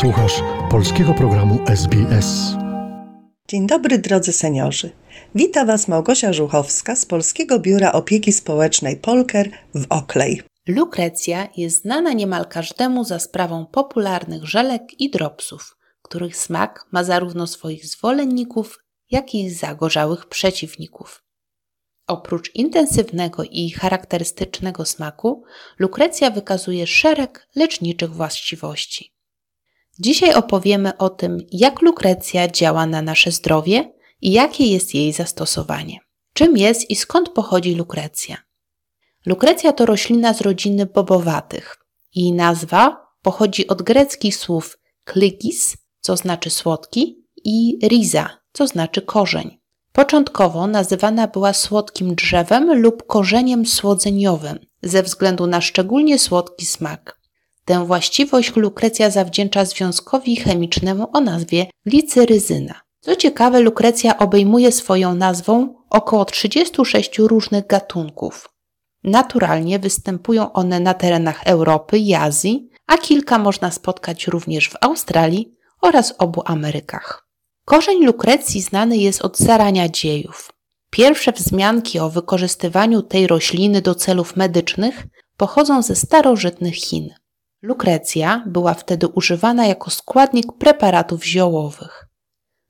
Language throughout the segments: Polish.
Słuchasz polskiego programu SBS. Dzień dobry drodzy seniorzy. Wita Was Małgosia Żuchowska z Polskiego Biura Opieki Społecznej Polker w Oklej. Lukrecja jest znana niemal każdemu za sprawą popularnych żelek i dropsów, których smak ma zarówno swoich zwolenników, jak i zagorzałych przeciwników. Oprócz intensywnego i charakterystycznego smaku, lukrecja wykazuje szereg leczniczych właściwości. Dzisiaj opowiemy o tym, jak lukrecja działa na nasze zdrowie i jakie jest jej zastosowanie. Czym jest i skąd pochodzi lukrecja? Lukrecja to roślina z rodziny bobowatych. Jej nazwa pochodzi od greckich słów klygis, co znaczy słodki, i riza, co znaczy korzeń. Początkowo nazywana była słodkim drzewem lub korzeniem słodzeniowym ze względu na szczególnie słodki smak. Tę właściwość lukrecja zawdzięcza związkowi chemicznemu o nazwie gliceryzyna. Co ciekawe, lukrecja obejmuje swoją nazwą około 36 różnych gatunków. Naturalnie występują one na terenach Europy i Azji, a kilka można spotkać również w Australii oraz obu Amerykach. Korzeń lukrecji znany jest od zarania dziejów. Pierwsze wzmianki o wykorzystywaniu tej rośliny do celów medycznych pochodzą ze starożytnych Chin. Lukrecja była wtedy używana jako składnik preparatów ziołowych.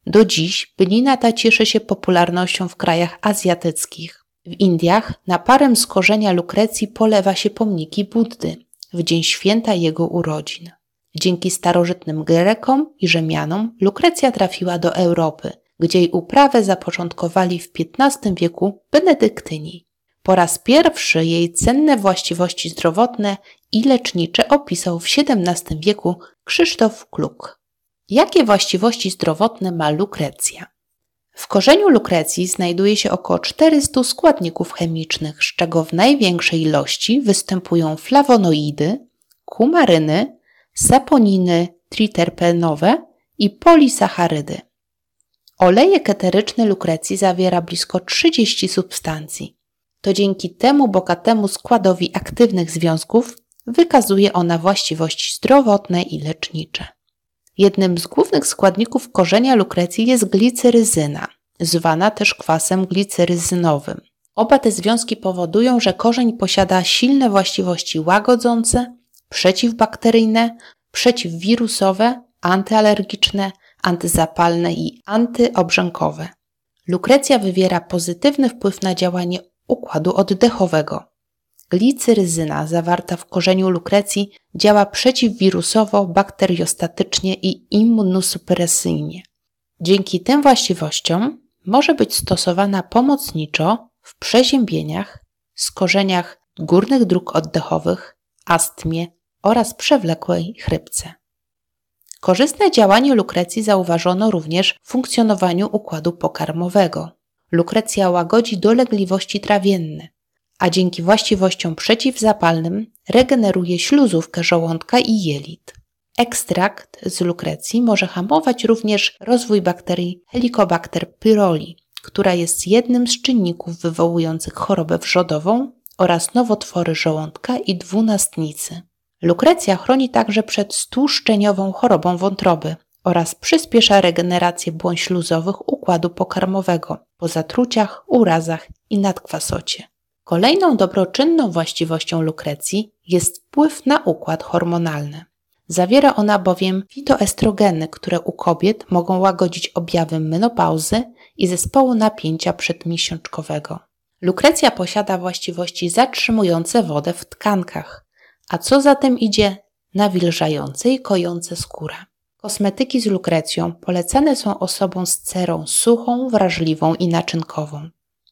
Do dziś bylina ta cieszy się popularnością w krajach azjatyckich. W Indiach na parę z korzenia lukrecji polewa się pomniki Buddy w dzień święta jego urodzin. Dzięki starożytnym Grekom i Rzymianom lukrecja trafiła do Europy, gdzie jej uprawę zapoczątkowali w XV wieku benedyktyni. Po raz pierwszy jej cenne właściwości zdrowotne i lecznicze opisał w XVII wieku Krzysztof Kluk. Jakie właściwości zdrowotne ma lukrecja? W korzeniu lukrecji znajduje się około 400 składników chemicznych, z czego w największej ilości występują flawonoidy, kumaryny, saponiny triterpenowe i polisacharydy. Olejek eteryczny lukrecji zawiera blisko 30 substancji. To dzięki temu bogatemu składowi aktywnych związków wykazuje ona właściwości zdrowotne i lecznicze. Jednym z głównych składników korzenia lukrecji jest gliceryzyna, zwana też kwasem gliceryzynowym. Oba te związki powodują, że korzeń posiada silne właściwości łagodzące, przeciwbakteryjne, przeciwwirusowe, antyalergiczne, antyzapalne i antyobrzękowe. Lukrecja wywiera pozytywny wpływ na działanie układu oddechowego. Gliceryzyna zawarta w korzeniu lukrecji działa przeciwwirusowo, bakteriostatycznie i immunosupresyjnie. Dzięki tym właściwościom może być stosowana pomocniczo w przeziębieniach, skorzeniach górnych dróg oddechowych, astmie oraz przewlekłej chrypce. Korzystne działanie lukrecji zauważono również w funkcjonowaniu układu pokarmowego. Lukrecja łagodzi dolegliwości trawienne, a dzięki właściwościom przeciwzapalnym regeneruje śluzówkę żołądka i jelit. Ekstrakt z lukrecji może hamować również rozwój bakterii Helicobacter pylori, która jest jednym z czynników wywołujących chorobę wrzodową oraz nowotwory żołądka i dwunastnicy. Lukrecja chroni także przed stłuszczeniową chorobą wątroby oraz przyspiesza regenerację błon śluzowych układu pokarmowego po zatruciach, urazach i nadkwasocie. Kolejną dobroczynną właściwością lukrecji jest wpływ na układ hormonalny. Zawiera ona bowiem fitoestrogeny, które u kobiet mogą łagodzić objawy menopauzy i zespołu napięcia przedmiesiączkowego. Lukrecja posiada właściwości zatrzymujące wodę w tkankach, a co za tym idzie, nawilżające i kojące skórę. Kosmetyki z lukrecją polecane są osobom z cerą suchą, wrażliwą i naczynkową.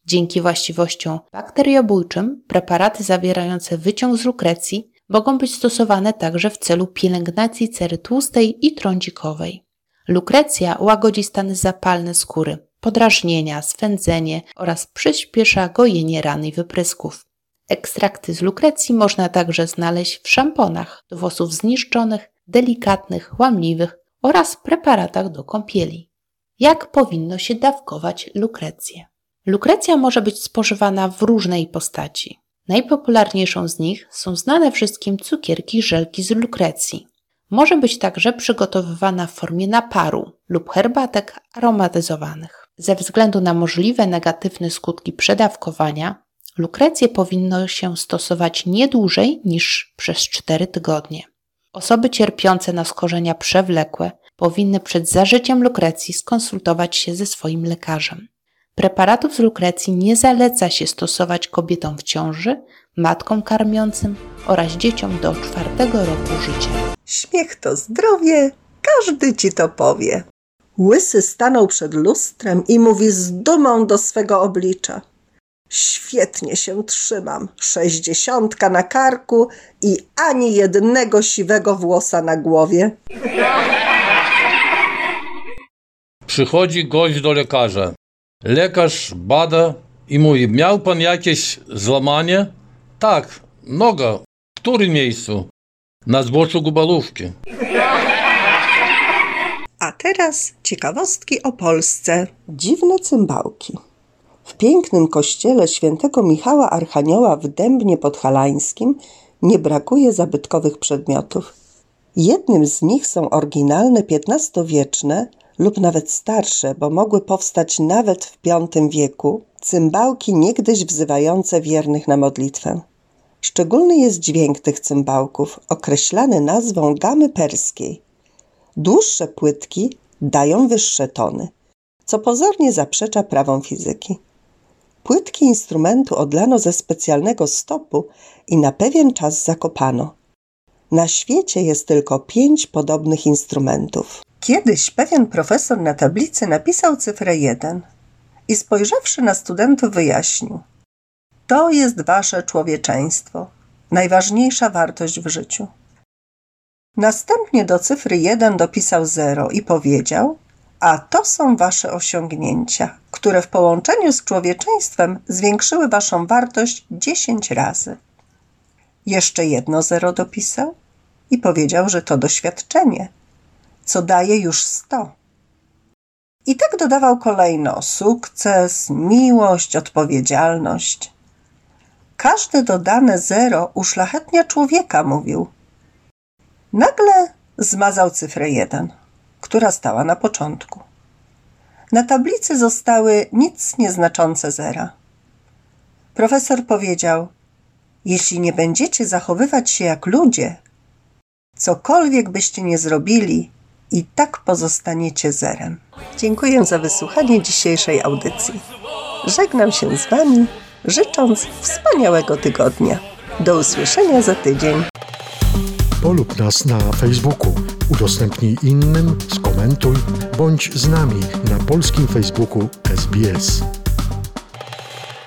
Dzięki właściwościom bakteriobójczym preparaty zawierające wyciąg z lukrecji mogą być stosowane także w celu pielęgnacji cery tłustej i trądzikowej. Lukrecja łagodzi stany zapalne skóry, podrażnienia, swędzenie oraz przyspiesza gojenie ran i wyprysków. Ekstrakty z lukrecji można także znaleźć w szamponach do włosów zniszczonych, delikatnych, łamliwych oraz preparatach do kąpieli. Jak powinno się dawkować lukrecję? Lukrecja może być spożywana w różnej postaci. Najpopularniejszą z nich są znane wszystkim cukierki żelki z lukrecji. Może być także przygotowywana w formie naparu lub herbatek aromatyzowanych. Ze względu na możliwe negatywne skutki przedawkowania, lukrecję powinno się stosować nie dłużej niż przez 4 tygodnie. Osoby cierpiące na skorzenia przewlekłe powinny przed zażyciem lukrecji skonsultować się ze swoim lekarzem. Preparatów z lukrecji nie zaleca się stosować kobietom w ciąży, matkom karmiącym oraz dzieciom do czwartego roku życia. Śmiech to zdrowie, każdy ci to powie. Łysy stanął przed lustrem i mówi z dumą do swego oblicza. Świetnie się trzymam, sześćdziesiątka na karku i ani jednego siwego włosa na głowie. Przychodzi gość do lekarza. Lekarz bada i mówi: Miał pan jakieś złamanie? Tak, noga. W którym miejscu? Na zboczu gubalówki. A teraz ciekawostki o Polsce. Dziwne cymbałki. W pięknym kościele świętego Michała Archanioła w Dębnie Podhalańskim nie brakuje zabytkowych przedmiotów. Jednym z nich są oryginalne XV-wieczne lub nawet starsze, bo mogły powstać nawet w V wieku, cymbałki niegdyś wzywające wiernych na modlitwę. Szczególny jest dźwięk tych cymbałków, określany nazwą gamy perskiej. Dłuższe płytki dają wyższe tony, co pozornie zaprzecza prawom fizyki. Płytki instrumentu odlano ze specjalnego stopu i na pewien czas zakopano. Na świecie jest tylko pięć podobnych instrumentów. Kiedyś pewien profesor na tablicy napisał cyfrę 1 i spojrzawszy na studentów wyjaśnił: To jest wasze człowieczeństwo, najważniejsza wartość w życiu. Następnie do cyfry 1 dopisał 0 i powiedział: A to są wasze osiągnięcia, które w połączeniu z człowieczeństwem zwiększyły waszą wartość 10 razy. Jeszcze jedno 0 dopisał i powiedział, że to doświadczenie, co daje już 100. I tak dodawał kolejno sukces, miłość, odpowiedzialność. Każde dodane zero uszlachetnia człowieka, mówił. Nagle zmazał cyfrę 1, która stała na początku. Na tablicy zostały nic nieznaczące zera. Profesor powiedział: Jeśli nie będziecie zachowywać się jak ludzie, cokolwiek byście nie zrobili, i tak pozostaniecie zerem. Dziękuję za wysłuchanie dzisiejszej audycji. Żegnam się z Wami, życząc wspaniałego tygodnia. Do usłyszenia za tydzień. Polub nas na Facebooku, udostępnij innym, skomentuj, bądź z nami na polskim Facebooku SBS.